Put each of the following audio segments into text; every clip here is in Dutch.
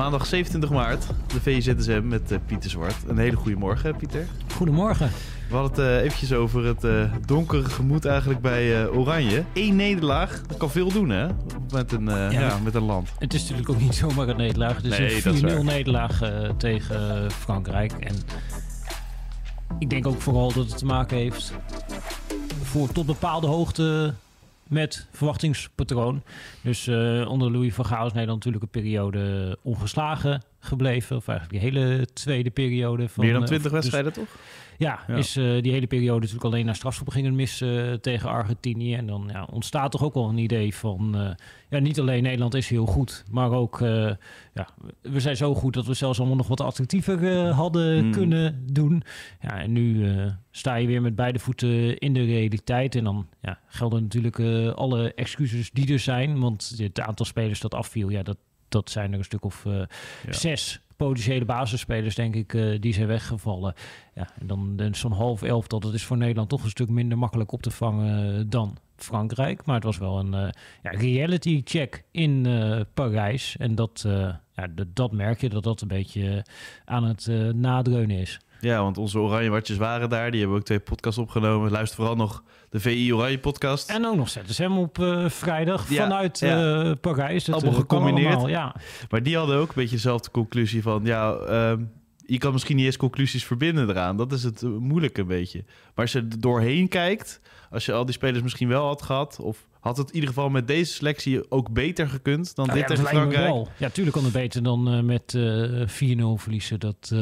Maandag 27 maart, de VZSM met uh, Pieter Zwart. Een hele goede morgen, Pieter. Goedemorgen. We hadden het uh, eventjes over het uh, donkere gemoed eigenlijk bij Oranje. Eén nederlaag, dat kan veel doen hè, met een, ja, ja, met een land. Het is natuurlijk ook niet zomaar een nederlaag. Het is nee, een 4-0 nederlaag tegen Frankrijk. En ik denk ook vooral dat het te maken heeft voor tot bepaalde hoogte met verwachtingspatroon. Dus uh, onder Louis van Gaal is Nederland natuurlijk een periode ongeslagen gebleven. Of eigenlijk die hele tweede periode. Van, Meer dan 20 uh, wedstrijden, dus, toch? Ja, is uh, die hele periode natuurlijk alleen naar strafschop gingen mis uh, tegen Argentinië. En dan ja, ontstaat toch ook wel een idee van... Uh, ja, niet alleen Nederland is heel goed, maar ook... ja, we zijn zo goed dat we zelfs allemaal nog wat attractiever hadden mm. kunnen doen. Ja, en nu sta je weer met beide voeten in de realiteit. En dan ja, gelden natuurlijk alle excuses die er zijn. Want het aantal spelers dat afviel, ja, dat, dat zijn er een stuk of ja. zes potentiële basisspelers, denk ik, uh, die zijn weggevallen. Ja, en dan, dan zo'n half elf, dat het is voor Nederland toch een stuk minder makkelijk op te vangen uh, dan Frankrijk. Maar het was wel een uh, ja, reality check in Parijs. En dat, ja, dat merk je dat dat een beetje aan het nadreunen is. Ja, want onze Oranje Watjes waren daar. Die hebben ook twee podcasts opgenomen. Luister vooral nog de VI Oranje podcast. En ook nog ZSM op uh, vrijdag vanuit ja. Uh, Parijs. Dat allemaal gecombineerd. Allemaal, ja. Maar die hadden ook een beetje dezelfde conclusie van... ja, uh, je kan misschien niet eens conclusies verbinden eraan. Dat is het moeilijke een beetje. Maar als je er doorheen kijkt... als je al die spelers misschien wel had gehad... of had het in ieder geval met deze selectie ook beter gekund dan nou, dit ja, tegen Frankrijk? Ja, tuurlijk kon het beter dan uh, met 4-0 verliezen. Dat...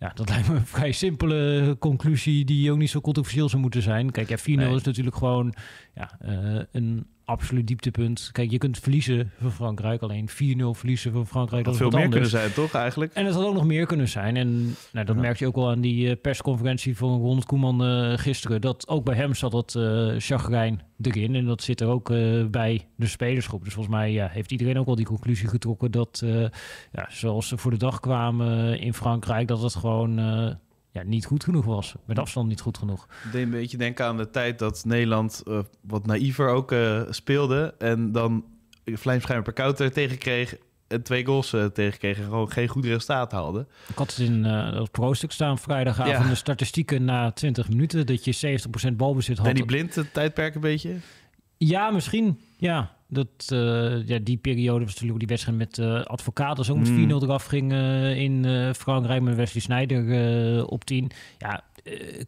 Ja, dat lijkt me een vrij simpele conclusie die ook niet zo controversieel zou moeten zijn. Kijk, ja, 4-0 nee. is natuurlijk gewoon ja, uh, een absoluut dieptepunt. Kijk, je kunt verliezen van Frankrijk. Alleen 4-0 verliezen van Frankrijk. Dat, dat veel meer anders. kunnen zijn, toch eigenlijk? En het had ook nog meer kunnen zijn. En nou, dat ja. merk je ook wel aan die uh, persconferentie van Ronald Koeman uh, gisteren. Dat ook bij hem zat dat uh, chagrijn erin. En dat zit er ook bij de spelersgroep. Dus volgens mij ja, heeft iedereen ook al die conclusie getrokken... dat ja, zoals ze voor de dag kwamen in Frankrijk... dat het gewoon ja, niet goed genoeg was. Met afstand niet goed genoeg. Ik deed een beetje denken aan de tijd dat Nederland uh, wat naïver ook uh, speelde. En dan Vlijmscherm per counter tegenkreeg. En twee goals uh, tegenkregen. Gewoon geen goed resultaat haalde. Ik had het in het pro-stuk staan vrijdagavond. Ja. De statistieken na 20 minuten. Dat je 70% balbezit had. En die blind het tijdperk een beetje? Ja, misschien. Ja, dat, uh, ja, die periode was natuurlijk die wedstrijd met uh, advocaten ook met mm. 4-0 eraf ging uh, in Frankrijk met Wesley Sneijder op 10. Ja,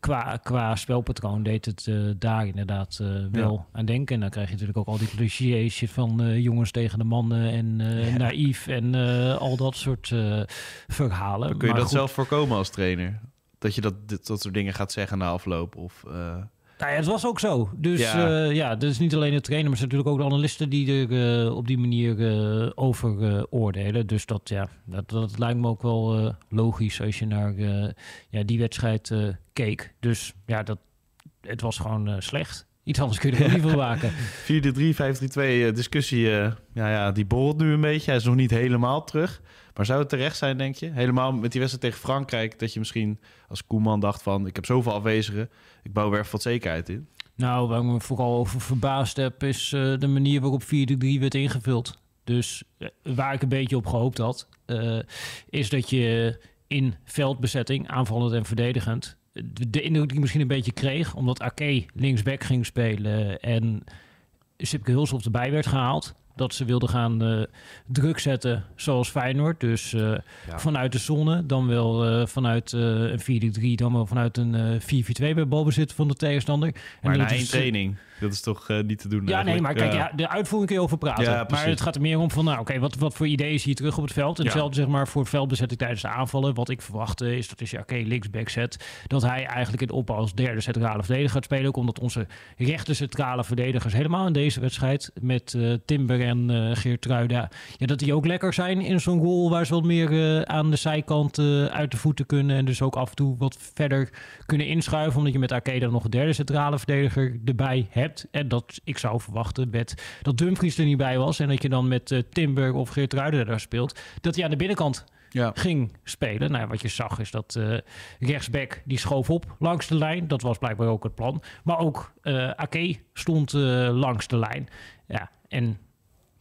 qua, qua spelpatroon deed het daar inderdaad wel ja. aan denken. En dan krijg je natuurlijk ook al die clichés van jongens tegen de mannen en ja. naïef en al dat soort verhalen. Kun je maar dat goed. zelf voorkomen als trainer? Dat je dat, dit, dat soort dingen gaat zeggen na afloop? Of, nou ja, het was ook zo. Dus ja, uh, ja dus niet alleen de trainer, maar natuurlijk ook de analisten die er uh, op die manier uh, over oordelen. Dus dat, ja, dat, dat lijkt me ook wel logisch als je naar ja, die wedstrijd keek. Dus ja, dat, het was gewoon slecht. Iets anders kun je er niet van maken. 4-3, 5-3-2 discussie, ja, ja, die borrelt nu een beetje. Hij is nog niet helemaal terug. Maar zou het terecht zijn, denk je? Helemaal met die wedstrijd tegen Frankrijk, dat je misschien als Koeman dacht van... ik heb zoveel afwezigen, ik bouw er even wat zekerheid in. Nou, waar ik me vooral over verbaasd heb, is uh, de manier waarop 4-3 werd ingevuld. Dus uh, waar ik een beetje op gehoopt had, uh, is dat je in veldbezetting, aanvallend en verdedigend... de, indruk die misschien een beetje kreeg, omdat Ake linksback ging spelen en Sipke Hulshoff erbij werd gehaald dat ze wilden gaan uh, druk zetten zoals Feyenoord. Dus uh, ja. vanuit de zone, dan wel uh, vanuit een 4-3, dan wel vanuit een 4-4-2 bij balbezit van de tegenstander. Maar en na één training. Dat is toch eh, niet te doen Ja, nee, maar kijk, ja. de uitvoering kun je over praten. Ja, maar het gaat er meer om van, nou, oké, wat, wat voor ideeën zie je terug op het veld? En hetzelfde zeg maar voor veldbezetting tijdens de aanvallen. Wat ik verwachtte is dat is, ja, oké, linksback zet. Dat hij eigenlijk in opbouw als derde centrale verdediger gaat spelen. Ook omdat onze rechter centrale verdedigers helemaal in deze wedstrijd met eh, Timber en eh Geertruida, ja, dat die ook lekker zijn in zo'n goal waar ze wat meer aan de zijkant uit de voeten kunnen. En dus ook af en toe wat verder kunnen inschuiven. Omdat je met Arcade dan nog een derde centrale verdediger erbij hebt. En dat ik zou verwachten met, dat Dumfries er niet bij was. En dat je dan met Timber of Geertruida daar speelt. Dat hij aan de binnenkant Ja. ging spelen. Nou, wat je zag is dat eh, rechtsback die schoof op langs de lijn. Dat was blijkbaar ook het plan. Maar ook eh Ake stond langs de lijn. Ja, en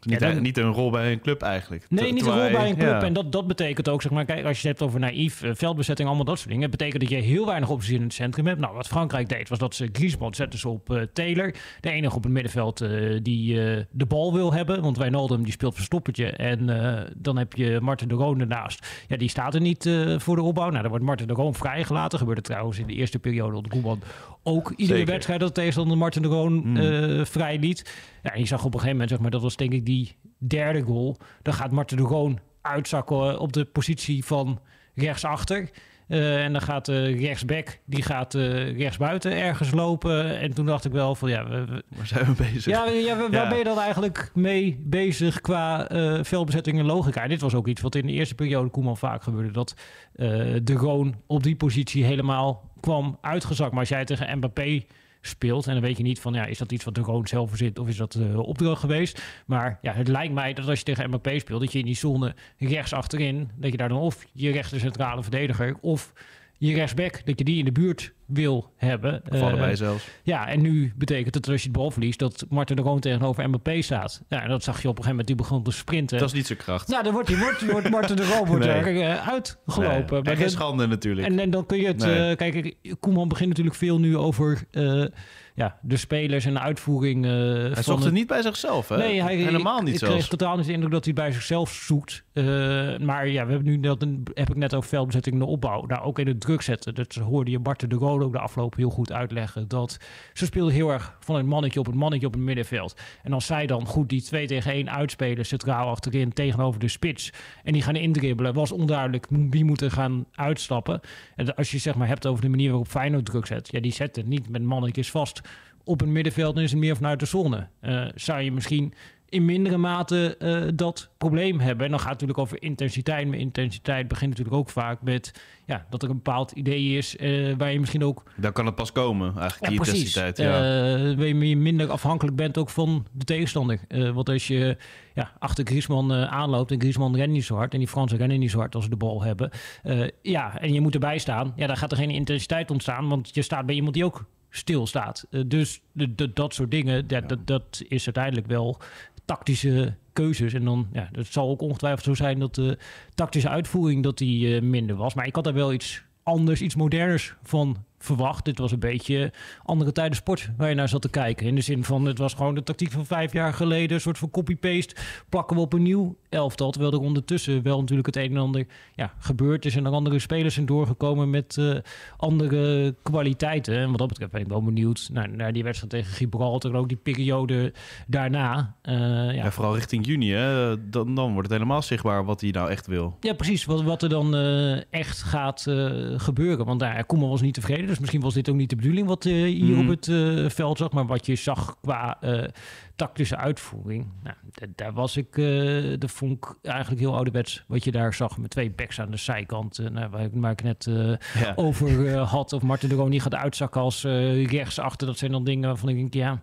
Niet, Ja, dan- niet een rol bij een club eigenlijk. Nee, niet een rol bij een club. ja. En dat, dat betekent ook, zeg maar, kijk, als je het hebt over naïef, eh, veldbezetting, allemaal dat soort dingen. Het betekent dat je heel weinig opties in het centrum hebt. Nou, wat Frankrijk deed, was dat ze Griezmann zetten ze op eh, Taylor. De enige op het middenveld eh, die de bal wil hebben. Want Wijnaldum die speelt verstoppertje. En dan heb je Martin de Roon ernaast. Ja, die staat er niet voor de opbouw. Nou, dan wordt Martin de Roon vrijgelaten. Gebeurde trouwens in de eerste periode onder Koeman ook iedere Zeker. wedstrijd dat de tegenstander Martin de Roon Mm. eh, vrij liet. Ja, je zag op een gegeven moment, zeg maar, dat was denk ik die derde goal. Dan gaat Marten de Roon uitzakken op de positie van rechtsachter. Eh, en dan gaat de rechtsback, die gaat eh rechtsbuiten ergens lopen. En toen dacht ik wel van, ja, we- we- Waar zijn we bezig? ja, ja, waar Ja. ben je dan eigenlijk mee bezig qua veldbezetting en logica? En dit was ook iets wat in de eerste periode Koeman vaak gebeurde. Dat de Roon op die positie helemaal kwam uitgezakt. Maar als jij tegen Mbappé speelt, en dan weet je niet van, ja, is dat iets wat de Roon zelf verzint of is dat eh, opdracht geweest? Maar ja, het lijkt mij dat als je tegen Mbappé speelt, dat je in die zone rechts achterin, dat je daar dan of je rechter centrale verdediger of je rechtsback, dat je die in de buurt wil hebben. Of Eh, allebei zelfs. ja, en nu betekent het dat als je het bal verliest, dat Martin de Roon tegenover Mbappé staat. Ja, en dat zag je op een gegeven moment, die begon te sprinten. Dat is niet zijn kracht. Nou, dan wordt, die, wordt, wordt Martin de Roon wordt Nee. er eh, uitgelopen. Nee. Maar En geen schande natuurlijk. en, en dan kun je het... Nee. eh, kijk, Koeman begint natuurlijk veel nu over eh, ja, de spelers en de uitvoering eh hij van zocht het- het niet bij zichzelf, hè? Nee, hij, Helemaal ik, niet ik zelfs. kreeg totaal niet de indruk dat hij bij zichzelf zoekt. Eh, maar ja, we hebben nu dat een, heb ik net over veldbezetting de opbouw. Nou, ook in het druk zetten. Dat hoorde je Bart de Rode ook de afgelopen heel goed uitleggen. Dat ze speelden heel erg van het mannetje op het mannetje op het middenveld. En als zij dan goed die 2 tegen 1 uitspelen, centraal achterin tegenover de spits. En die gaan indribbelen, was onduidelijk wie moet er gaan uitstappen. En als je zeg maar hebt over de manier waarop Feyenoord druk zet. Ja, die zetten niet met mannetjes vast op het middenveld en is het meer vanuit de zone. Eh, zou je misschien in mindere mate eh, dat probleem hebben. En dan gaat het natuurlijk over intensiteit. Maar intensiteit begint natuurlijk ook vaak met ja, dat er een bepaald idee is eh, waar je misschien ook Dan kan het pas komen, eigenlijk, die precies. intensiteit. Ja. Waar je minder afhankelijk bent ook van de tegenstander. Want als je ja, achter Griezmann aanloopt en Griezmann rent niet zo hard en die Fransen rennen niet zo hard als ze de bal hebben. ja, en je moet erbij staan. Ja, dan gaat er geen intensiteit ontstaan, want je staat bij iemand die ook stilstaat. Eh dus de, de- dat soort dingen, dat, dat, dat is uiteindelijk wel tactische keuzes. En dan, ja, het zal ook ongetwijfeld zo zijn dat de tactische uitvoering dat die eh, minder was. Maar ik had daar wel iets anders, iets moderners van verwacht. Dit was een beetje andere tijden sport waar je naar zat te kijken. In de zin van, het was gewoon de tactiek van vijf jaar geleden. Een soort van copy-paste. Plakken we op een nieuw elftal. Terwijl er ondertussen wel natuurlijk het een en ander ja, gebeurd is. En er andere spelers zijn doorgekomen met eh, andere kwaliteiten. En wat dat betreft ben ik wel benieuwd naar, naar die wedstrijd tegen Gibraltar. En ook die periode daarna. Eh, ja, Ja, vooral richting juni, hè? Dan, dan wordt het helemaal zichtbaar wat hij nou echt wil. Ja, precies. Wat, wat er dan eh, echt gaat gebeuren. Want daar Koeman was niet tevreden. Dus misschien was dit ook niet de bedoeling wat eh, hier Mhm. op het eh, veld zag. Maar wat je zag qua eh, tactische uitvoering. Nou, da- daar was ik, eh dat vond ik eigenlijk heel ouderwets. Wat je daar zag met twee backs aan de zijkant. nou, waar, ik, waar ik net Ja. over had. Of Martin de Roon niet gaat uitzakken als rechtsachter. Dat zijn dan dingen waarvan ik denk, ja...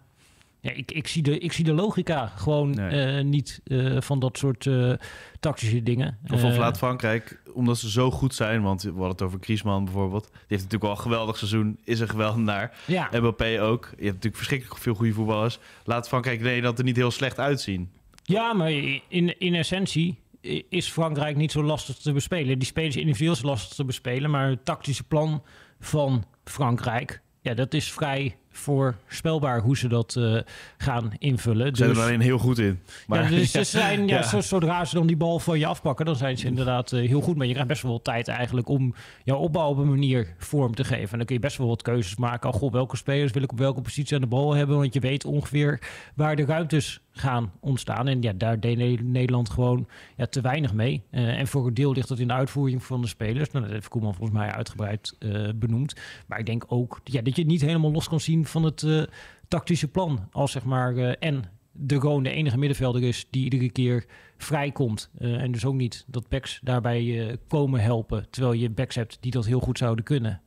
Ja, ik, ik, zie de, ik zie de logica gewoon Nee. eh, niet eh, van dat soort eh, tactische dingen. Of, of laat Frankrijk, omdat ze zo goed zijn, want we hadden het over Griezmann bijvoorbeeld. Die heeft natuurlijk wel een geweldig seizoen, is een geweldenaar. Ja, Mbappé ook. Je hebt natuurlijk verschrikkelijk veel goede voetballers. Laat Frankrijk Nederland er niet heel slecht uitzien. ja maar in, in essentie is Frankrijk niet zo lastig te bespelen. Die spelers individueel is lastig te bespelen, maar het tactische plan van Frankrijk, ja, dat is vrij voorspelbaar hoe ze dat eh, gaan invullen. Ze zijn Dus- er alleen heel goed in. Maar, ja, dus ze zijn, ja, Ja. zo- zodra ze dan die bal van je afpakken, dan zijn ze inderdaad eh, heel goed. Maar je krijgt best wel wat tijd eigenlijk om jouw opbouw op een manier vorm te geven. En dan kun je best wel wat keuzes maken. Al goh, welke spelers wil ik op welke positie aan de bal hebben? Want je weet ongeveer waar de ruimtes gaan ontstaan. En ja, daar deed Ne- Nederland gewoon ja, te weinig mee. Eh, en voor een deel ligt dat in de uitvoering van de spelers. Nou, dat heeft Koeman volgens mij uitgebreid benoemd. Maar ik denk ook ja, dat je het niet helemaal los kan zien van het eh, tactische plan. Als zeg maar eh, en de Roon de enige middenvelder is die iedere keer vrijkomt. Eh en dus ook niet dat backs daarbij komen helpen. Terwijl je backs hebt die dat heel goed zouden kunnen.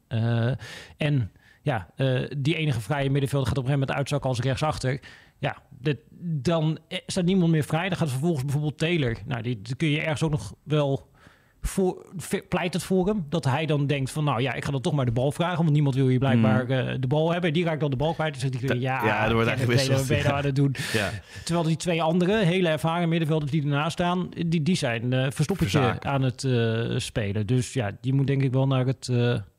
En ja, die enige vrije middenvelder gaat op een gegeven moment uitzakken als rechtsachter. Ja, dit, dan staat niemand meer vrij. Dan gaat vervolgens bijvoorbeeld Taylor. Nou, die kun je ergens ook nog wel voor, pleit het voor hem. Dat hij dan denkt van, nou ja, ik ga dan toch maar de bal vragen. Want niemand wil hier blijkbaar eh, de bal hebben. Die raakt dan de bal kwijt. Dus zegt hij, ja. Ja, er wordt eigenlijk wat ben je aan het doen? ja. Terwijl die twee andere, hele ervaren middenvelders die ernaast staan, die, die zijn eh verstoppertje aan het eh, spelen. Dus ja, je moet denk ik wel naar het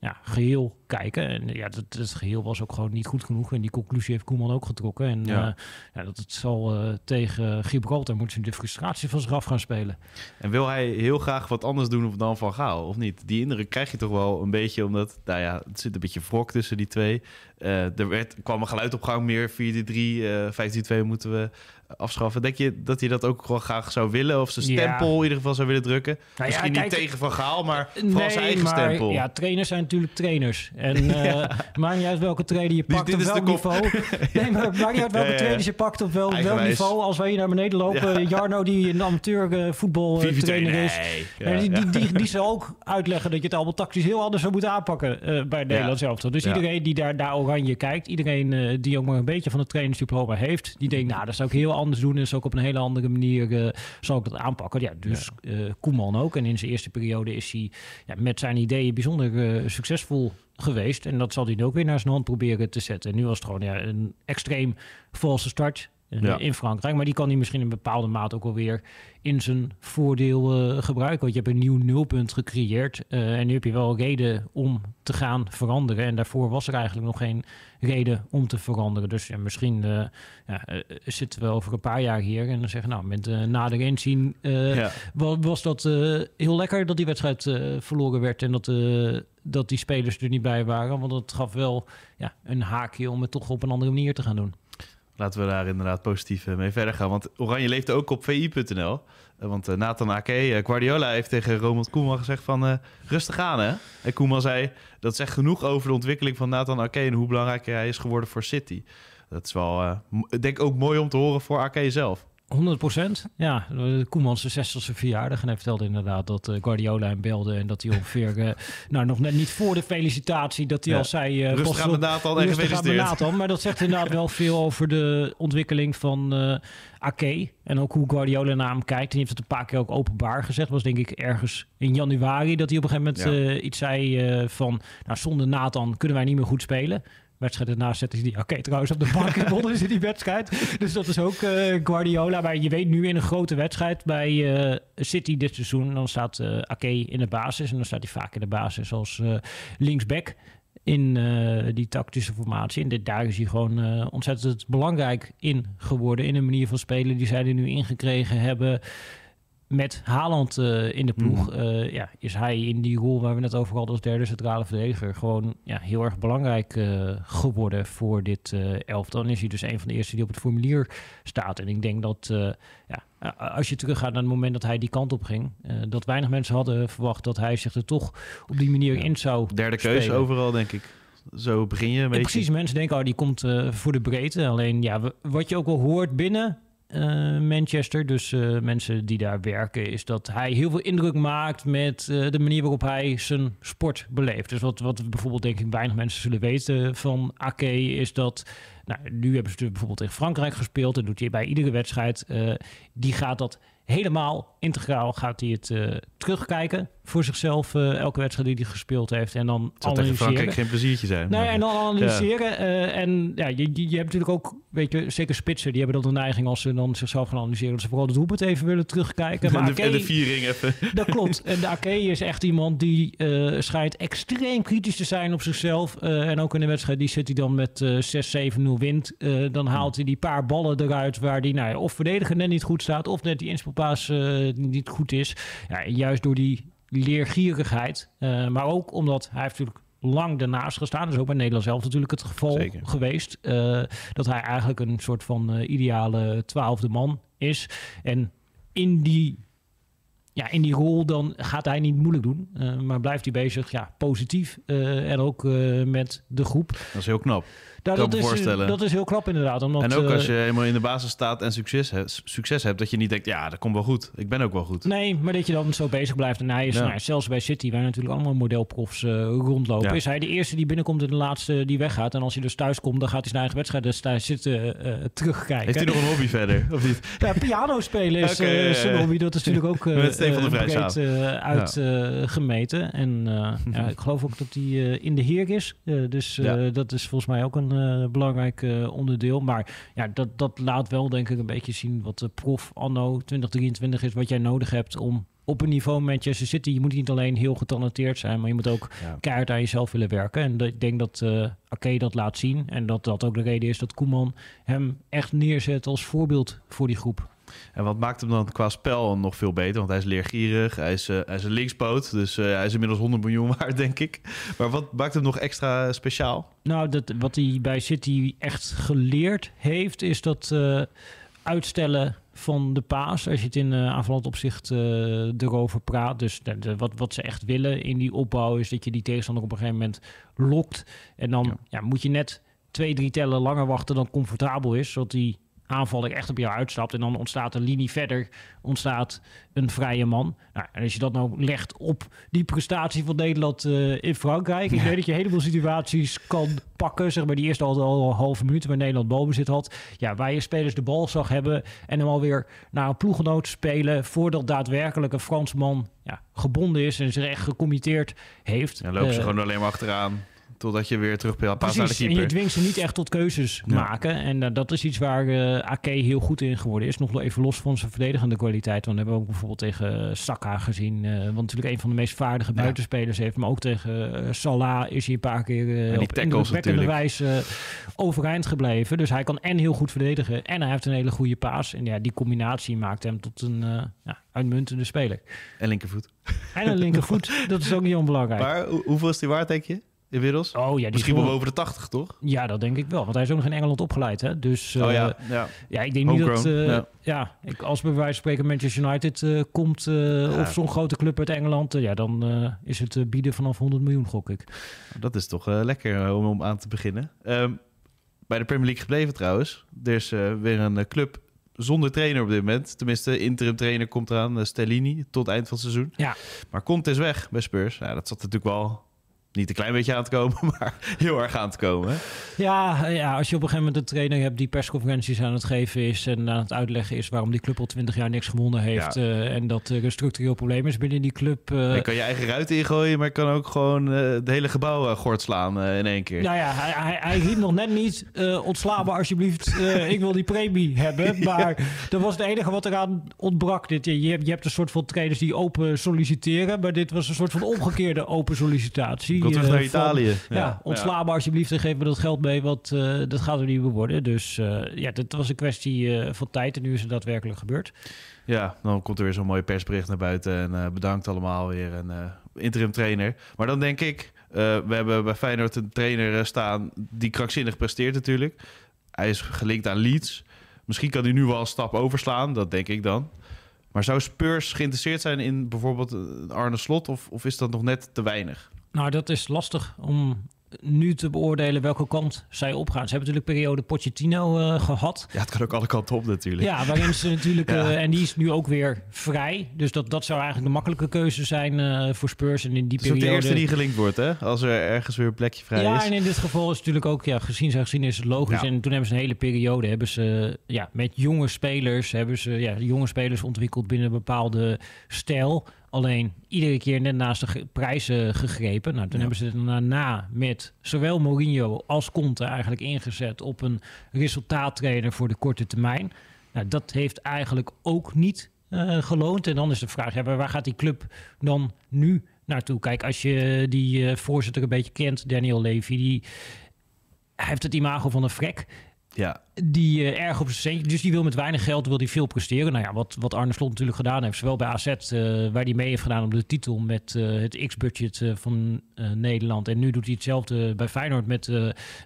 ja, geheel kijken. En ja, dat, het geheel was ook gewoon niet goed genoeg. En die conclusie heeft Koeman ook getrokken. En Ja. ja. ja, dat het zal eh, tegen Gibraltar moeten ze de frustratie van zich af gaan spelen. En wil hij heel graag wat anders doen dan Van Gaal, of niet? Die indruk krijg je toch wel een beetje, omdat, nou ja, het zit een beetje wrok tussen die twee. Eh, er werd, kwam een geluid op gang meer, 4-3, eh 15-2 moeten we afschaffen. Denk je dat hij dat ook gewoon graag zou willen, of zijn Ja. stempel in ieder geval zou willen drukken? ja, Misschien kijk, niet tegen Van Gaal, maar vooral zijn eigen maar, stempel. Ja, trainers zijn natuurlijk trainers. En eh maakt niet uit welke trainer je Dus pakt op is welk niveau. Nee, maar maakt niet uit welke Ja, ja, ja. trainers je pakt op wel, welk niveau. Als wij hier naar beneden lopen, Jarno die een amateur eh, voetbaltrainer is. Nee. Ja, die, die, die, die zal ook uitleggen dat je het allemaal tactisch heel anders zou moeten aanpakken eh, bij Nederland zelf. Dus Ja. iedereen die daar naar oranje kijkt, iedereen eh, die ook maar een beetje van het trainersdiploma heeft, die denkt, nou, dat zou ik heel anders doen. Zou ik op een hele andere manier eh, zal ik dat aanpakken. Ja, dus eh, Koeman ook. En in zijn eerste periode is hij ja, met zijn ideeën bijzonder eh, succesvol geweest. En dat zal hij nu ook weer naar zijn hand proberen te zetten. En nu was het gewoon ja, een extreem valse start Ja. in Frankrijk. Maar die kan hij misschien in bepaalde mate ook wel weer in zijn voordeel eh, gebruiken. Want je hebt een nieuw nulpunt gecreëerd. eh, en nu heb je wel reden om te gaan veranderen. En daarvoor was er eigenlijk nog geen reden om te veranderen. Dus ja, misschien eh, ja, eh, zitten we over een paar jaar hier en dan zeggen nou, met uh, nader inzien eh, Ja. was dat eh, heel lekker dat die wedstrijd eh, verloren werd en dat, eh, dat die spelers er niet bij waren. Want het gaf wel ja, een haakje om het toch op een andere manier te gaan doen. Laten we daar inderdaad positief eh, mee verder gaan. Want Oranje leeft ook op vi.nl. Eh, Want eh, Nathan Ake, Guardiola heeft tegen Ronald Koeman gezegd van rustig aan hè. En Koeman zei dat zegt genoeg over de ontwikkeling van Nathan Ake en hoe belangrijk hij is geworden voor City. Dat is wel, mo- ik denk ook mooi om te horen voor Ake zelf. 100 procent. Ja, eh, Koeman zijn 60ste verjaardag. En hij vertelde inderdaad dat eh, Guardiola hem belde. En dat hij ongeveer, eh, nou nog net niet voor de felicitatie, dat hij Ja. al zei... eh, Rustig aan met Nathan en gefeliciteerd. maar dat zegt inderdaad wel veel over de ontwikkeling van Ake. En ook hoe Guardiola naar hem kijkt. En heeft het een paar keer ook openbaar gezegd. Was denk ik ergens in januari dat hij op een gegeven moment Ja. iets zei van... Nou, zonder Nathan kunnen wij niet meer goed spelen. Wedstrijd erna zetten ze die Ake trouwens op de bank en wonnen ze die wedstrijd. Dus dat is ook eh, Guardiola. Maar je weet nu in een grote wedstrijd bij eh, City dit seizoen... dan staat Ake in de basis. En dan staat hij vaak in de basis als linksback in die tactische formatie. En dit, daar is hij gewoon ontzettend belangrijk in geworden. In een manier van spelen die zij er nu ingekregen hebben. Met Haaland eh, in de ploeg Mhm. eh, ja, is hij in die rol waar we net over hadden als derde centrale verdediger gewoon ja, heel erg belangrijk eh, geworden voor dit elftal. Dan is hij dus een van de eerste die op het formulier staat. En ik denk dat ja, als je teruggaat naar het moment dat hij die kant op ging, dat weinig mensen hadden verwacht dat hij zich er toch op die manier Ja. in zou Derde keuze overal, denk ik. Zo begin je een beetje. precies, mensen denken, oh, die komt voor de breedte. Alleen, ja, wat je ook wel hoort binnen Manchester, dus eh, mensen die daar werken, is dat hij heel veel indruk maakt met eh, de manier waarop hij zijn sport beleeft. Dus wat, wat bijvoorbeeld, denk ik, weinig mensen zullen weten van Ake, is dat... Nou, nu hebben ze bijvoorbeeld tegen Frankrijk gespeeld. En doet hij bij iedere wedstrijd. eh, die gaat dat helemaal integraal gaat hij het eh, terugkijken voor zichzelf. eh, elke wedstrijd die hij gespeeld heeft. En dan tegen analyseren. Frankrijk geen pleziertje zijn. Nou ja, maar- en dan analyseren. eh, en ja, je, je hebt natuurlijk ook weet je, zeker spitsen, die hebben dan de neiging als ze dan zichzelf gaan analyseren, dat ze vooral het doelpunt even willen terugkijken. Maar en, de, en de viering even. Dat klopt. En de Ake is echt iemand die schijnt extreem kritisch te zijn op zichzelf. En ook in de wedstrijd die zit hij dan met eh 6-7-0 wint. dan haalt hij die paar ballen eruit waar die nou ja, of verdediger net niet goed staat, of net die eh, niet goed is. Ja, juist door die leergierigheid, eh, maar ook omdat hij heeft natuurlijk lang daarnaast gestaan. Dat is ook bij Nederland zelf natuurlijk het geval Zeker. geweest. eh, dat hij eigenlijk een soort van ideale twaalfde man is. En in die, ja, in die rol dan gaat hij niet moeilijk doen. maar blijft hij bezig, ja, positief. en ook met de groep. Dat is heel knap. Kan dat, is, voorstellen. dat is heel knap inderdaad. Omdat, en ook eh, als je eenmaal in de basis staat en succes, he- succes hebt, dat je niet denkt, ja, dat komt wel goed. Ik ben ook wel goed. Nee, maar dat je dan zo bezig blijft. En hij is, Ja. nou, zelfs bij City, waar natuurlijk allemaal modelprofs eh, rondlopen, Ja. is hij de eerste die binnenkomt en de laatste die weggaat. En als hij dus thuis komt, dan gaat hij zijn eigen wedstrijd dus daar zitten eh, terugkijken. Heeft hij nog een hobby verder, of niet? Ja, piano spelen is eh, ja, zijn hobby. Dat is natuurlijk ook eh Met Stefan de eh, breed eh, uitgemeten. en eh, ja, ik geloof ook dat hij eh, in de heer is. Eh, dus eh, dat is volgens mij ook een eh, belangrijk eh, onderdeel. Maar ja, dat, dat laat wel denk ik een beetje zien wat de prof anno 2023 is. Wat jij nodig hebt om op een niveau Manchester City... Je moet niet alleen heel getalenteerd zijn, maar je moet ook Ja. keihard aan jezelf willen werken. En dat- ik denk dat eh Ake dat laat zien. En dat dat ook de reden is dat Koeman hem echt neerzet als voorbeeld voor die groep. En wat maakt hem dan qua spel nog veel beter? Want hij is leergierig, hij is, eh, hij is een linkspoot, dus eh, hij is inmiddels 100 miljoen waard, denk ik. Maar wat maakt hem nog extra speciaal? Nou, dat, wat hij bij City echt geleerd heeft, is dat eh, uitstellen van de paas. Als je het in aanvallend opzicht erover praat. Dus de- de- wat, wat ze echt willen in die opbouw is dat je die tegenstander op een gegeven moment lokt. En dan Ja. ja. moet je net twee, drie tellen langer wachten dan comfortabel is. Zodat die aanvaller echt op jou uitstapt. En dan ontstaat een linie verder, ontstaat een vrije man. Nou, en als je dat nou legt op die prestatie van Nederland eh, in Frankrijk. Ik weet dat je een heleboel situaties kan pakken. Zeg maar die eerste al, al een halve minuut waar Nederland balbezit had. Ja, waar je spelers de bal zag hebben. En hem alweer naar een ploeggenoot spelen. Voordat daadwerkelijk een Fransman ja, gebonden is en zich echt gecommitteerd heeft. Dan lopen ze Eh, gewoon alleen maar achteraan, totdat je weer terug paast naar de Precies, en je keeper. dwingt ze niet echt tot keuzes Ja. maken. En eh, dat is iets waar eh Ake heel goed in geworden is. Nog wel even los van zijn verdedigende kwaliteit. Want we hebben ook bijvoorbeeld tegen eh, Saka gezien. eh wat natuurlijk een van de meest vaardige Ja. buitenspelers heeft. Maar ook tegen Salah is hij een paar keer eh op tackles indrukwekkende wijze overeind gebleven. Dus hij kan en heel goed verdedigen. En hij heeft een hele goede paas. En ja, die combinatie maakt hem tot een eh, ja, uitmuntende speler. En linkervoet. En een linkervoet, dat is ook niet onbelangrijk. Maar hoe- hoeveel is die waard, denk je? Inmiddels? Oh ja, die Misschien is wel boven de 80, toch? Ja, dat denk ik wel. Want hij is ook nog in Engeland opgeleid. Hè? Dus eh, oh ja, ja. ja, ik denk niet dat... Eh, ja. ja. ik, als bij wijze van spreken Manchester United eh, komt... eh, of zo'n grote club uit Engeland... eh, ja, dan eh, is het eh, bieden vanaf 100 miljoen, gok ik. Dat is toch eh, lekker eh, om, om aan te beginnen. Ehm, bij de Premier League gebleven trouwens. Er is eh, weer een eh, club zonder trainer op dit moment. Tenminste, interim trainer komt eraan, uh, Stellini, tot eind van het seizoen. Ja. Maar Conte is weg bij Spurs. Ja, dat zat natuurlijk wel niet een klein beetje aan te komen, maar heel erg aan te komen. Ja, ja, als je op een gegeven moment een trainer hebt... die persconferenties aan het geven is... en aan het uitleggen is waarom die club al 20 jaar niks gewonnen heeft... Ja. eh, en dat er een structureel probleem is binnen die club... eh, je kan je eigen ruit ingooien, maar je kan ook gewoon uh, het hele gebouw uh, gort slaan uh, in één keer. Nou ja, hij, hij, hij riep nog net niet, uh, ontsla me alsjeblieft, uh, ik wil die premie hebben. Maar dat was het enige wat eraan ontbrak. Dit, je, hebt, je hebt een soort van trainers die open solliciteren, maar dit was een soort van omgekeerde open sollicitatie. Kom terug naar van, Italië. Ja, Ja, ontsla ja. me alsjeblieft en geef me dat geld mee, want uh, dat gaat er niet meer worden. Dus uh, ja, dat was een kwestie van tijd en nu is het daadwerkelijk gebeurd. Ja, dan komt er weer zo'n mooi persbericht naar buiten en bedankt allemaal weer een uh, interim trainer. Maar dan denk ik, we hebben bij Feyenoord een trainer staan die krankzinnig presteert natuurlijk. Hij is gelinkt aan Leeds. Misschien kan hij nu wel een stap overslaan, dat denk ik dan. Maar zou Spurs geïnteresseerd zijn in bijvoorbeeld Arne Slot of, of is dat nog net te weinig? Nou, dat is lastig om nu te beoordelen welke kant zij opgaan. Ze hebben natuurlijk periode Pochettino uh, gehad. Ja, het kan ook alle kanten op natuurlijk. Ja, waarin ze natuurlijk... Ja. Uh, en die is nu ook weer vrij. Dus dat, dat zou eigenlijk de makkelijke keuze zijn uh, voor Spurs. En in die Het is periode... de eerste die gelinkt wordt, hè? Als er ergens weer een plekje vrij ja, is. en in dit geval is natuurlijk ook... Ja, gezien zijn gezien is het logisch. Ja. En toen hebben ze een hele periode... Hebben ze ja, met jonge spelers... Hebben ze ja, jonge spelers ontwikkeld binnen een bepaalde stijl Alleen iedere keer net naast de prijzen gegrepen. Nou, toen Ja. hebben ze het daarna met zowel Mourinho als Conte eigenlijk ingezet op een resultaattrainer voor de korte termijn. Nou, dat heeft eigenlijk ook niet eh, geloond. En dan is de vraag, ja, waar gaat die club dan nu naartoe? Kijk, als je die eh, voorzitter een beetje kent, Daniel Levy, die hij heeft het imago van een vrek Ja, die eh, erg op zijn centje. Dus die wil met weinig geld wil die veel presteren. Nou ja, wat, wat Arne Slot natuurlijk gedaan heeft, zowel bij AZ, eh, waar hij mee heeft gedaan om de titel met eh, het X-budget van Nederland. En nu doet hij hetzelfde bij Feyenoord met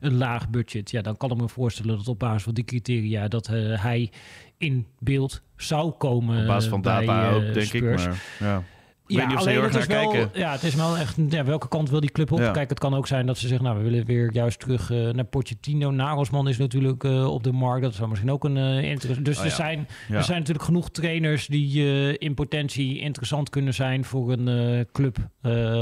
een laag budget. Ja, dan kan ik me voorstellen dat op basis van die criteria dat hij in beeld zou komen. op basis van bij, data ook, denk Spurs. ik. Maar, ja. Ik Ja, weet niet of ze alleen heel erg het is naar wel, kijken. ja, het is wel echt, ja, welke kant wil die club op? Ja. Kijk, het kan ook zijn dat ze zeggen, nou, we willen weer juist terug eh, naar Pochettino. Nagelsman is natuurlijk eh, op de markt, dat zou misschien ook een uh, interesse. Dus Oh, er, ja. zijn, er zijn natuurlijk genoeg trainers die in potentie interessant kunnen zijn voor een club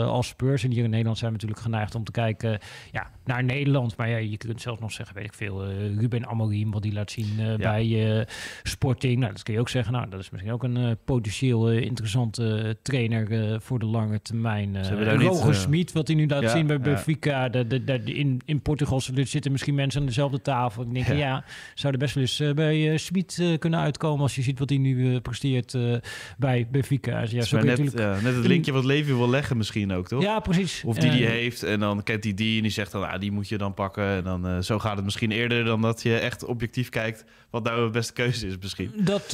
als Spurs. En hier in Nederland zijn we natuurlijk geneigd om te kijken ja, naar Nederland. Maar ja, je kunt zelfs nog zeggen, weet ik veel, Ruben Amorim, wat die laat zien bij Sporting. Nou, dat kun je ook zeggen. Nou, dat is misschien ook een potentieel interessante eh, trainer eh, voor de lange termijn. Uh, Roger eh, Smit, wat hij nu laat ja, zien bij ja. Benfica. De, in, in Portugal zitten misschien mensen aan dezelfde tafel. Ik denk, ja, Ja. zou er best wel eens bij Smit kunnen uitkomen als je ziet wat hij nu presteert bij Benfica. Dus ja, zo net, natuurlijk... ja, net het linkje wat Levi wil leggen misschien ook, toch? Ja, precies. Of die die heeft en dan kent hij die en die zegt dan, ah, die moet je dan pakken. En dan zo gaat het misschien eerder dan dat je echt objectief kijkt wat nou de beste keuze is misschien. Dat,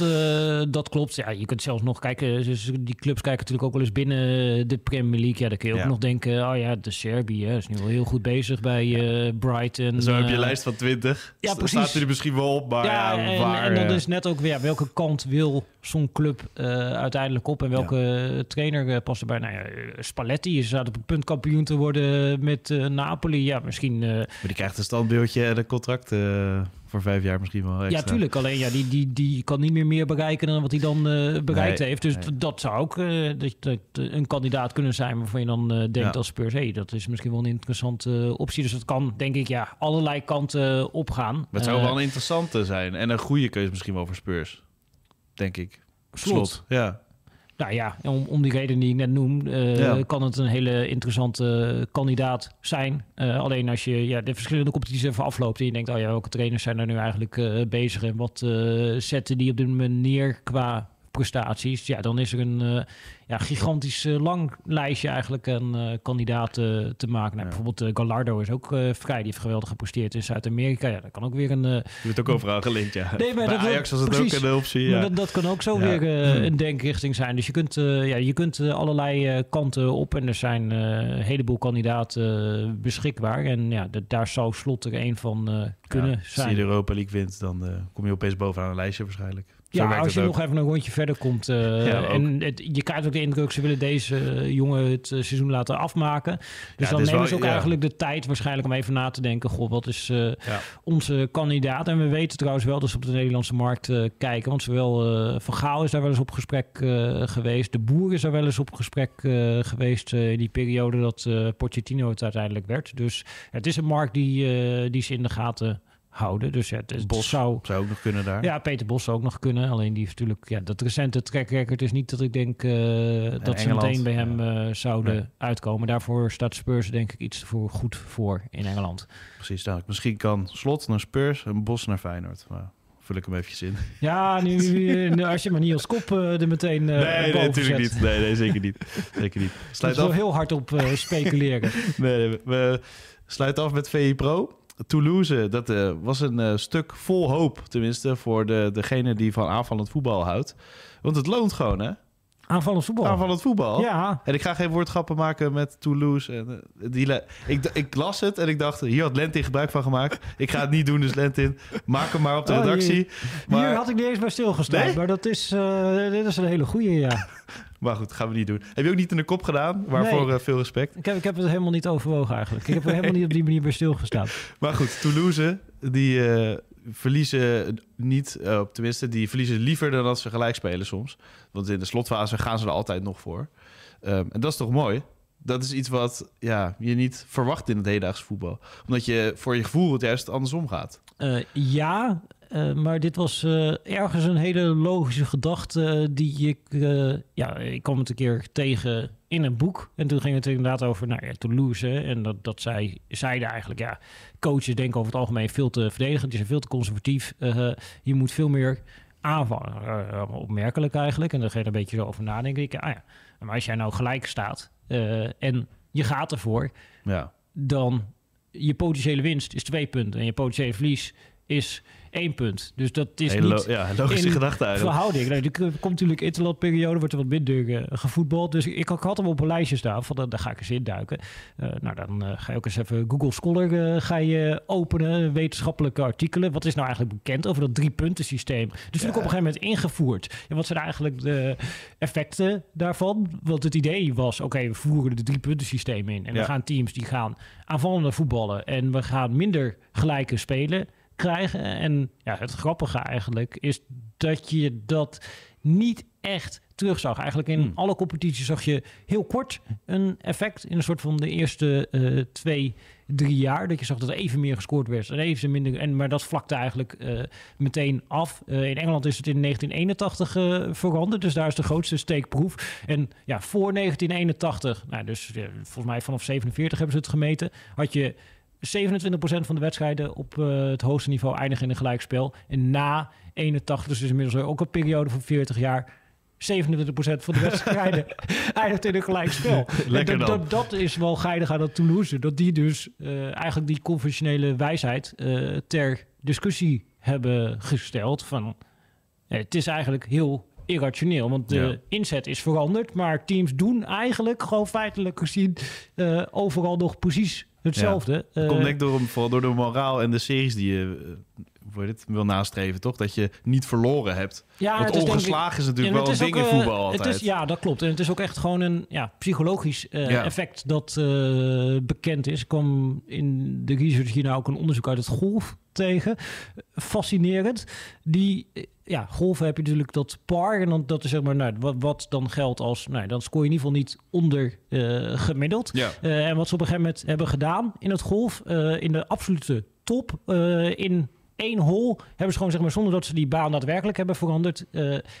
dat klopt. Ja, je kunt zelfs nog kijken. Dus die clubs kijken natuurlijk ook wel eens binnen de Premier League. Ja, dan kun je ook Ja. nog denken. Oh ja, de Serbië is nu wel heel goed bezig bij eh, Brighton. Zo heb je eh, een lijst van 20. ja, precies. Staat er misschien wel op, maar ja, en, waar... en dan eh, is net ook weer welke kant wil zo'n club eh, uiteindelijk op en welke trainer eh, past erbij. Nou ja, eh, Spalletti is staat op het punt kampioen te worden met eh, Napoli. Ja, misschien. eh, Maar die krijgt een standbeeldje en een contract eh, voor vijf jaar misschien wel extra. ja, tuurlijk. Alleen ja, die, die, die kan niet meer meer bereiken dan wat hij dan eh, bereikt Nee, heeft. Dus nee. dat zou ook eh, dat, dat, een kandidaat kunnen zijn waarvan je dan eh, denkt Ja. als Spurs, hey, dat is misschien wel een interessante eh, optie. Dus dat kan, denk ik, ja, allerlei kanten opgaan. Maar het zou Eh, wel een interessante zijn. En een goede keuze misschien wel voor Spurs. Denk ik. Slot. Ja. Nou ja, om, om die reden die ik net noem, eh, Ja. kan het een hele interessante kandidaat zijn. Eh, alleen als je ja, de verschillende competities even afloopt en je denkt, oh ja, welke trainers zijn er nu eigenlijk eh, bezig en wat zetten die op dit moment neer qua prestaties? Ja, dan is er een eh, ja, gigantisch eh, lang lijstje eigenlijk aan eh, kandidaten te maken. Nou, Ja. Bijvoorbeeld Gallardo is ook eh, vrij, die heeft geweldig gepresteerd in Zuid-Amerika. Ja, dat kan ook weer een... eh, Je wordt ook overal gelinkt, ja. Nee, maar Bij dat- Ajax was het precies. ook een optie, maar ja. dat, dat kan ook zo Ja. weer Hmm. een denkrichting zijn. Dus je kunt, eh, ja, je kunt allerlei eh, kanten op. En er zijn eh, een heleboel kandidaten beschikbaar. En ja, de- daar zou Slot er een van eh, kunnen Ja, Als je zijn. de Europa League wint, dan eh, kom je opeens bovenaan een lijstje waarschijnlijk. Ja, als je nog even een rondje verder komt. eh, Ja, en het, je krijgt ook de indruk, ze willen deze eh, jongen het eh, seizoen laten afmaken. Dus dan nemen wel- ze ook eigenlijk de tijd waarschijnlijk om even na te denken. Goh, wat is onze kandidaat? En we weten trouwens wel dat ze op de Nederlandse markt kijken. Want zowel Van Gaal is daar wel eens op gesprek geweest. De Boer is daar wel eens op gesprek geweest in die periode dat Pochettino het uiteindelijk werd. Dus het is een markt die, die ze in de gaten houden. Dus het, het Bos zou... zou ook nog kunnen daar. Ja, Peter Bos zou ook nog kunnen. Alleen die heeft natuurlijk... Ja, dat recente track record is niet dat ik denk eh, dat ze meteen bij hem ja. eh, zouden Nee. uitkomen. Daarvoor staat Spurs denk ik iets voor goed voor in Engeland. Precies, nou, misschien kan Slot naar Spurs en Bos naar Feyenoord. Maar vul ik hem eventjes in. Ja, nu, nu- als je maar niet als kop eh, er meteen eh nee, nee, natuurlijk niet. Nee, nee, zeker niet. Zeker niet. Dat Sluit af. heel hard op speculeren. Nee, nee, we sluiten af met VI Pro. Toulouse, dat eh, was een eh, stuk vol hoop, tenminste, voor de, degene die van aanvallend voetbal houdt. Want het loont gewoon, hè? Aanvallend voetbal. Aanvallend voetbal. Ja, En ik ga geen woordgrappen maken met Toulouse. En, eh, die ik, ik las het en ik dacht, hier had Lentin gebruik van gemaakt. Ik ga het niet doen, dus Lentin, maak hem maar op de Oh, redactie. hier Maar, had ik niet eens bij stilgestaan. Nee? Maar dat is, dit is een hele goeie, ja. maar goed, gaan we niet doen. Heb je ook niet in de kop gedaan? Waarvoor Nee. eh, veel respect. Ik heb, ik heb het helemaal niet overwogen eigenlijk. Ik heb er helemaal niet op die manier bij stilgestaan. Maar goed, Toulouse, die eh, verliezen niet, eh, op tenminste, die verliezen liever dan dat ze gelijk spelen soms. Want in de slotfase gaan ze er altijd nog voor. Ehm, en dat is toch mooi? Dat is iets wat ja, je niet verwacht in het hedendaagse voetbal. Omdat je voor je gevoel het juist andersom gaat. Eh, ja, eh, maar dit was eh, ergens een hele logische gedachte eh, die ik... ja, ik kwam het een keer tegen in een boek. En toen ging het inderdaad over nou, ja, Toulouse. hè. En dat, dat zij zeiden eigenlijk, ja, coaches denken over het algemeen veel te verdedigend. Die zijn veel te conservatief. Je moet veel meer aanvallen. Opmerkelijk eigenlijk. En daar ga je er een beetje zo over nadenken. Ik, ah ja, maar als jij nou gelijk staat en je gaat ervoor Ja. dan je potentiële winst is twee punten en je potentiële verlies is één punt. Dus dat is niet ja, logische gedachte eigenlijk. verhouding. Nou, er komt natuurlijk interlandperiode, wordt er wat minder eh, gevoetbald. Dus ik, had hem op een lijstje staan, van, daar ga ik eens in duiken. Eh, nou, dan eh, ga je ook eens even Google Scholar ga je openen, wetenschappelijke artikelen. Wat is nou eigenlijk bekend over dat drie-punten-systeem? Dus natuurlijk op een gegeven moment ingevoerd. En wat zijn eigenlijk de effecten daarvan? Want het idee was, oké, we voeren de drie-punten-systeem in. En Ja. we gaan teams die gaan aanvallende voetballen. En we gaan minder gelijke spelen krijgen. En ja, het grappige eigenlijk is dat je dat niet echt terugzag. Eigenlijk in Hmm. alle competities zag je heel kort een effect. In een soort van de eerste eh, twee, drie jaar. Dat je zag dat er even meer gescoord werd. En even minder. En, maar dat vlakte eigenlijk eh, meteen af. Eh, in Engeland is het in 1981 eh, veranderd. Dus daar is de grootste steekproef. En ja, voor 1981, nou, dus volgens mij vanaf 47 hebben ze het gemeten. Had je 27% van de wedstrijden op eh, het hoogste niveau eindigen in een gelijkspel. En na 81, dus inmiddels ook een periode van 40 jaar, 27% van de wedstrijden eindigt in een gelijkspel. Lekker dat, dan. dat, dat is wel geinig aan dat Toulouse. Dat die dus eh, eigenlijk die conventionele wijsheid eh, ter discussie hebben gesteld. Van, het is eigenlijk heel irrationeel, want de Ja. inzet is veranderd. Maar teams doen eigenlijk gewoon feitelijk gezien overal nog precies hetzelfde. Eh, komt denk ik door, vooral door de moraal en de series die je eh, hoe heet het, wil nastreven, toch? Dat je niet verloren hebt. ja, Want is ik- ongeslagen is natuurlijk Ja, wel een ding ook, in eh, voetbal altijd. Het is, ja, dat klopt. En het is ook echt gewoon een ja, psychologisch eh, Ja. effect dat eh, bekend is. Ik kwam in de research hier nou ook een onderzoek uit het golf tegen. Fascinerend. Die, eh, ja, golven heb je natuurlijk dat par. En dan, dat is zeg maar, nou, wat, wat dan geldt als, nou, dan scoor je in ieder geval niet onder eh, gemiddeld. Ja. Eh, en wat ze op een gegeven moment hebben gedaan in het golf, eh, in de absolute top, in één hole, hebben ze gewoon, zeg maar, zonder dat ze die baan daadwerkelijk hebben veranderd,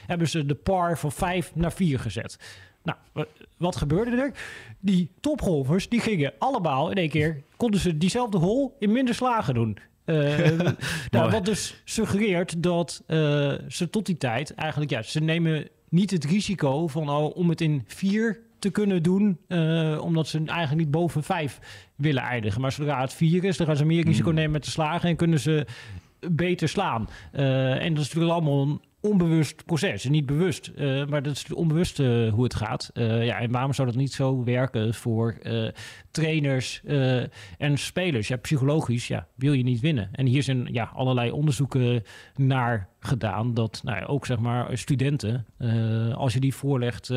hebben ze de par van 5 naar 4 gezet. Nou, wa- wat gebeurde er? Die topgolfers, die gingen allemaal in één keer, konden ze diezelfde hole in minder slagen doen. Eh, nou, wat dus suggereert dat eh, ze tot die tijd eigenlijk, ja, ze nemen niet het risico van oh, om het in vier te kunnen doen, eh, omdat ze eigenlijk niet boven vijf willen eindigen. Maar zodra het vier is, dan gaan ze meer risico Hmm. nemen met de slagen en kunnen ze beter slaan. En dat is natuurlijk allemaal een onbewust proces. Niet bewust, eh, maar dat is onbewust eh, hoe het gaat. Eh, ja, en waarom zou dat niet zo werken voor trainers en spelers? Ja, psychologisch ja, wil je niet winnen. En hier zijn ja, allerlei onderzoeken naar gedaan dat nou ja, ook zeg maar studenten, als je die voorlegt,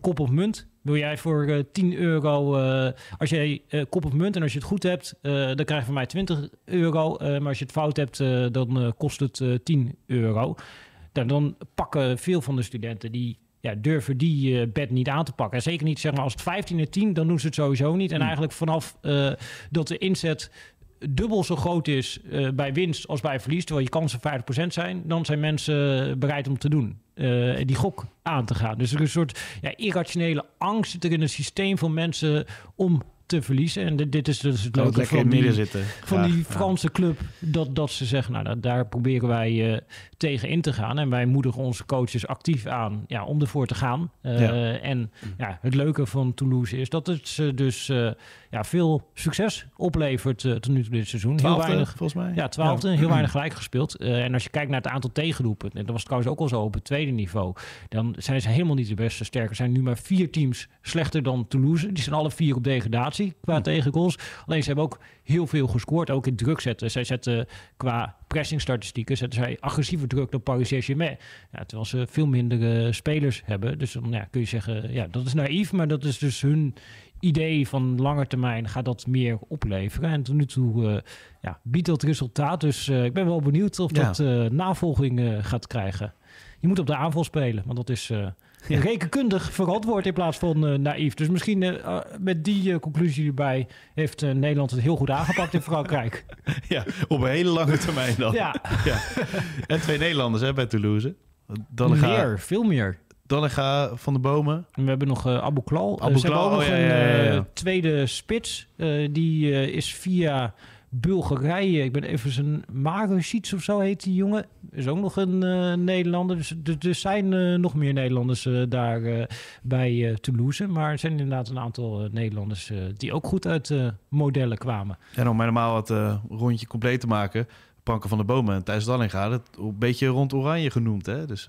kop of munt. Wil jij voor eh 10 euro, eh, als jij eh, kop of munt en als je het goed hebt, dan krijg je van mij 20 euro. Maar als je het fout hebt, dan kost het eh 10 euro. Dan, dan pakken veel van de studenten die ja, durven die bed niet aan te pakken. En zeker niet zeg maar als het 15 en 10, dan doen ze het sowieso niet. En Hmm. eigenlijk vanaf dat de inzet dubbel zo groot is eh, bij winst als bij verlies, terwijl je kansen 50% zijn, dan zijn mensen bereid om te doen. eh, die gok aan te gaan. Dus er is een soort ja, irrationele angst zit er in het systeem van mensen om te verliezen. En dit, dit is dus het leuke van die, zitten. van die Ja. Franse club, dat, dat ze zeggen, nou, da- daar proberen wij eh, tegen in te gaan. En wij moedigen onze coaches actief aan ja, om ervoor te gaan. En ja, het leuke van Toulouse is dat het ze dus ja, veel succes oplevert eh, tot nu toe dit seizoen. Heel Twaalfde, weinig. volgens mij. Ja, twaalfde, heel weinig gelijk gespeeld. Eh, en als je kijkt naar het aantal tegenroepen, en dat was trouwens ook al zo op het tweede niveau, dan zijn ze helemaal niet de beste. Sterker Er zijn nu maar vier teams slechter dan Toulouse. Die zijn alle vier op degradatie qua tegengoals. Alleen ze hebben ook heel veel gescoord, ook in druk zetten. Zij zetten qua pressingstatistieken zetten zij agressiever druk dan Paris Saint-Germain. Ja, terwijl ze veel minder spelers hebben. Dus dan ja, kun je zeggen, ja, dat is naïef, maar dat is dus hun idee van lange termijn gaat dat meer opleveren. En tot nu toe eh, ja, biedt dat resultaat. Dus eh, ik ben wel benieuwd of dat eh, navolging gaat krijgen. Je moet op de aanval spelen, want dat is rekenkundig verantwoord in plaats van naïef. Dus misschien met die conclusie erbij heeft Nederland het heel goed aangepakt in Frankrijk. ja, op een hele lange termijn dan. ja, Ja. En twee Nederlanders hè, bij Toulouse. Dallega, meer, veel meer. Dallega van de Bomen. En we hebben nog eh Abu Klal. Eh, Abu Klal, ook nog oh, ja, een ja, eh, tweede spits. Die is via Bulgarije. Ik ben even zijn Marusic of zo heet die jongen. Is ook nog een Nederlander. Dus er, zijn nog meer Nederlanders eh, daar bij Toulouse. Maar er zijn inderdaad een aantal Nederlanders die ook goed uit modellen kwamen. En om helemaal het rondje compleet te maken... Panken van de Bomen en Thijs Dallinga. Dat een beetje rond Oranje genoemd. Hè? Dus,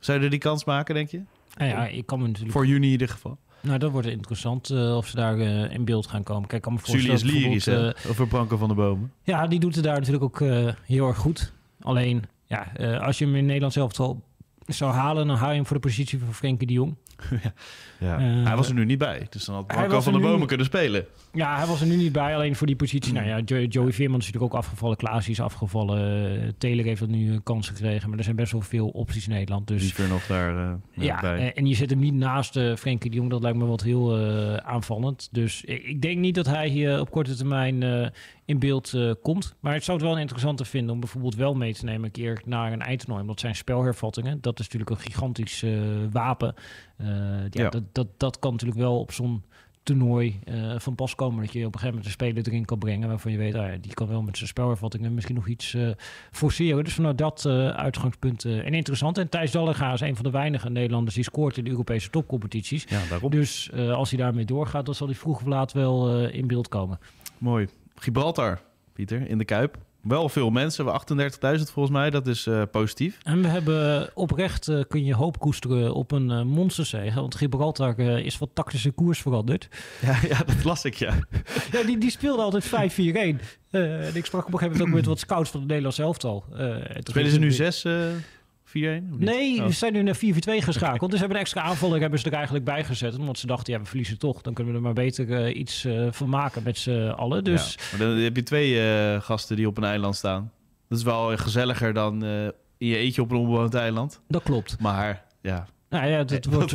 zou je die kans maken, denk je? Nou ja, ik kan me natuurlijk... Voor juni in ieder geval. Nou, dat wordt interessant eh, of ze daar eh, in beeld gaan komen. Kijk, ik kan me voorstellen... is lyrisch, hè? eh, Over Panken van de Bomen. Ja, die doet het daar natuurlijk ook heel erg goed. Alleen, ja, als je hem in Nederland zelf al zou halen, dan haal je hem voor de positie van Frenkie de Jong. Ja. Eh, hij was er nu niet bij. Dus dan had was van er de nu- Bomen kunnen spelen. Ja, hij was er nu niet bij, alleen voor die positie. Nou ja, Jo- Joey Veerman is natuurlijk ook afgevallen, Klaas is afgevallen, eh, Taylor heeft dat nu een kans gekregen. Maar er zijn best wel veel opties in Nederland. Dus Liever nog daar eh, ja, bij. eh, en je zit hem niet naast eh Frenkie de Jong. Dat lijkt me wat heel eh, aanvallend. Dus ik, denk niet dat hij hier op korte termijn eh, in beeld eh, komt. Maar ik zou het wel een interessante vinden om bijvoorbeeld wel mee te nemen een keer naar een eindtoernooi. Want dat zijn spelhervattingen. Dat is natuurlijk een gigantisch eh, wapen. Eh, ja, Ja. Dat, dat, dat kan natuurlijk wel op zo'n toernooi van pas komen. Dat je op een gegeven moment een speler erin kan brengen waarvan je weet, ah, die kan wel met zijn spelervattingen misschien nog iets forceren. Dus vanuit dat uitgangspunt en interessant. En Thijs Dallinga is een van de weinige Nederlanders die scoort in de Europese topcompetities. Ja, daarom. Dus als hij daarmee doorgaat, dan zal hij vroeg of laat wel in beeld komen. Mooi. Gibraltar, Pieter, in de Kuip. Wel veel mensen, wel 38.000 volgens mij. Dat is eh, positief. En we hebben oprecht, eh, kun je hoop koesteren op een monsterzege. Want Gibraltar is wat tactische koers veranderd. Ja, ja dat las ik, ja. Ja, die, die speelde altijd 5-4-1. Eh, en ik sprak op een gegeven moment ook met wat scouts van het Nederlands elftal. Spelen ze nu ging- 6 eh 4-1? of niet? Nee, Oh. ze zijn nu naar 4-4-2 geschakeld. dus hebben een extra aanvaller hebben ze er eigenlijk bij gezet. Omdat ze dachten, ja, we verliezen toch. Dan kunnen we er maar beter eh, iets eh, van maken met z'n allen. Dus Ja, Maar dan heb je twee eh, gasten die op een eiland staan. Dat is wel gezelliger dan in je eentje op een onbewoond eiland. dat klopt. Maar ja, Nou ja, dat wordt...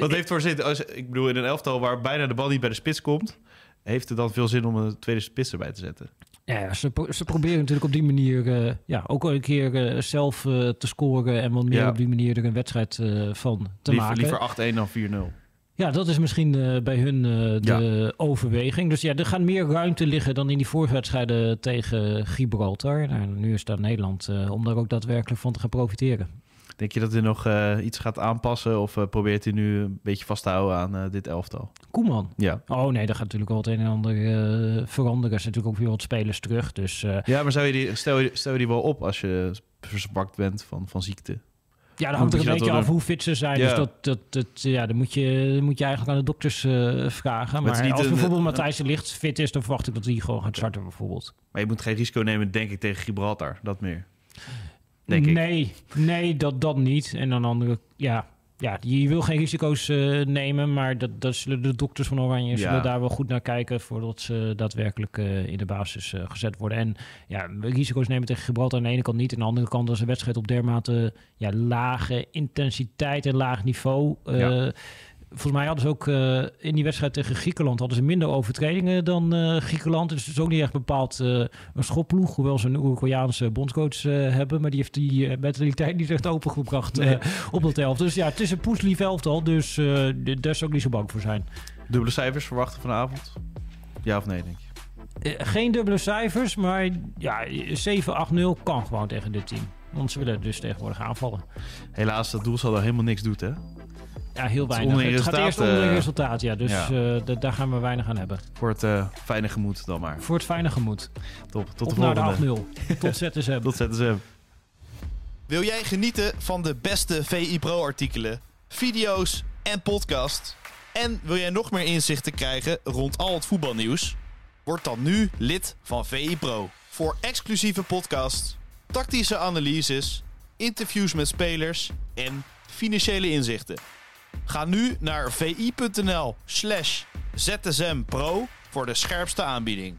wat heeft voor zin? Als, ik bedoel, in een elftal waar bijna de bal niet bij de spits komt... heeft het dan veel zin om een tweede spits erbij te zetten. Ja, ze, pro- ze proberen natuurlijk op die manier eh, ja, ook wel een keer eh, zelf eh, te scoren en wat meer Ja. op die manier er een wedstrijd van te maken. liever 8-1 dan 4-0. Ja, dat is misschien bij hun de overweging. Dus ja, er gaat meer ruimte liggen dan in die vorige wedstrijden tegen Gibraltar. Nou, nu is daar Nederland om daar ook daadwerkelijk van te gaan profiteren. Denk je dat hij nog eh, iets gaat aanpassen... of eh, probeert hij nu een beetje vast te houden aan eh, dit elftal? Koeman. Ja. Oh nee, daar gaat natuurlijk wel het een en ander veranderen. Er zijn natuurlijk ook weer wat spelers terug. Dus Ja, maar zou je die, stel, je, stel je die wel op als je verzwakt bent van, van ziekte? Ja, dan hangt er een beetje af hoe fit ze zijn. Ja. Dus dat, dat, dat, ja, dan, moet je, dan moet je eigenlijk aan de dokters vragen. Maar als een- bijvoorbeeld Matthijs de Ligt fit is, dan verwacht ik dat hij gewoon gaat starten bijvoorbeeld. Maar je moet geen risico nemen, denk ik, tegen Gibraltar. Dat meer. Denk ik. nee, nee, dat, dat niet. En dan andere, ja, ja, je wil geen risico's eh, nemen, maar dat, dat zullen de dokters van Oranje Ja. zullen daar wel goed naar kijken voordat ze daadwerkelijk eh, in de basis eh, gezet worden. En ja, risico's nemen tegen Gibraltar aan de ene kant niet. Aan de andere kant als een wedstrijd op dermate ja, lage intensiteit en laag niveau. Ja. Volgens mij hadden ze ook eh, in die wedstrijd tegen Griekenland hadden ze minder overtredingen dan eh, Griekenland. Dus het is ook niet echt bepaald eh, een schopploeg. Hoewel ze een Uruguayaanse bondscoach hebben. Maar die heeft die mentaliteit niet echt opengebracht Nee. op dat elftal. Dus ja, het is een poeslief elftal. Dus daar zou ik niet zo bang voor zijn. Dubbele cijfers verwachten vanavond? Ja of nee, denk je? Geen dubbele cijfers, maar ja, 7-8-0 kan gewoon tegen dit team. Want ze willen dus tegenwoordig aanvallen. Helaas, dat doel zal er helemaal niks doet, hè? Ja, heel Het is weinig. Het gaat eerst onder eh, resultaat, ja. Dus ja. eh, daar gaan we weinig aan hebben. Voor het eh, fijne gemoed dan maar. Voor het fijne gemoed. Top, tot Op de naar volgende. de 8-0. Tot ZSM. Tot ZSM. Wil jij genieten van de beste VI Pro artikelen, video's en podcast? En wil jij nog meer inzichten krijgen rond al het voetbalnieuws? Word dan nu lid van VI Pro. Voor exclusieve podcasts, tactische analyses, interviews met spelers en financiële inzichten. Ga nu naar vi.nl slash zsmpro voor de scherpste aanbieding.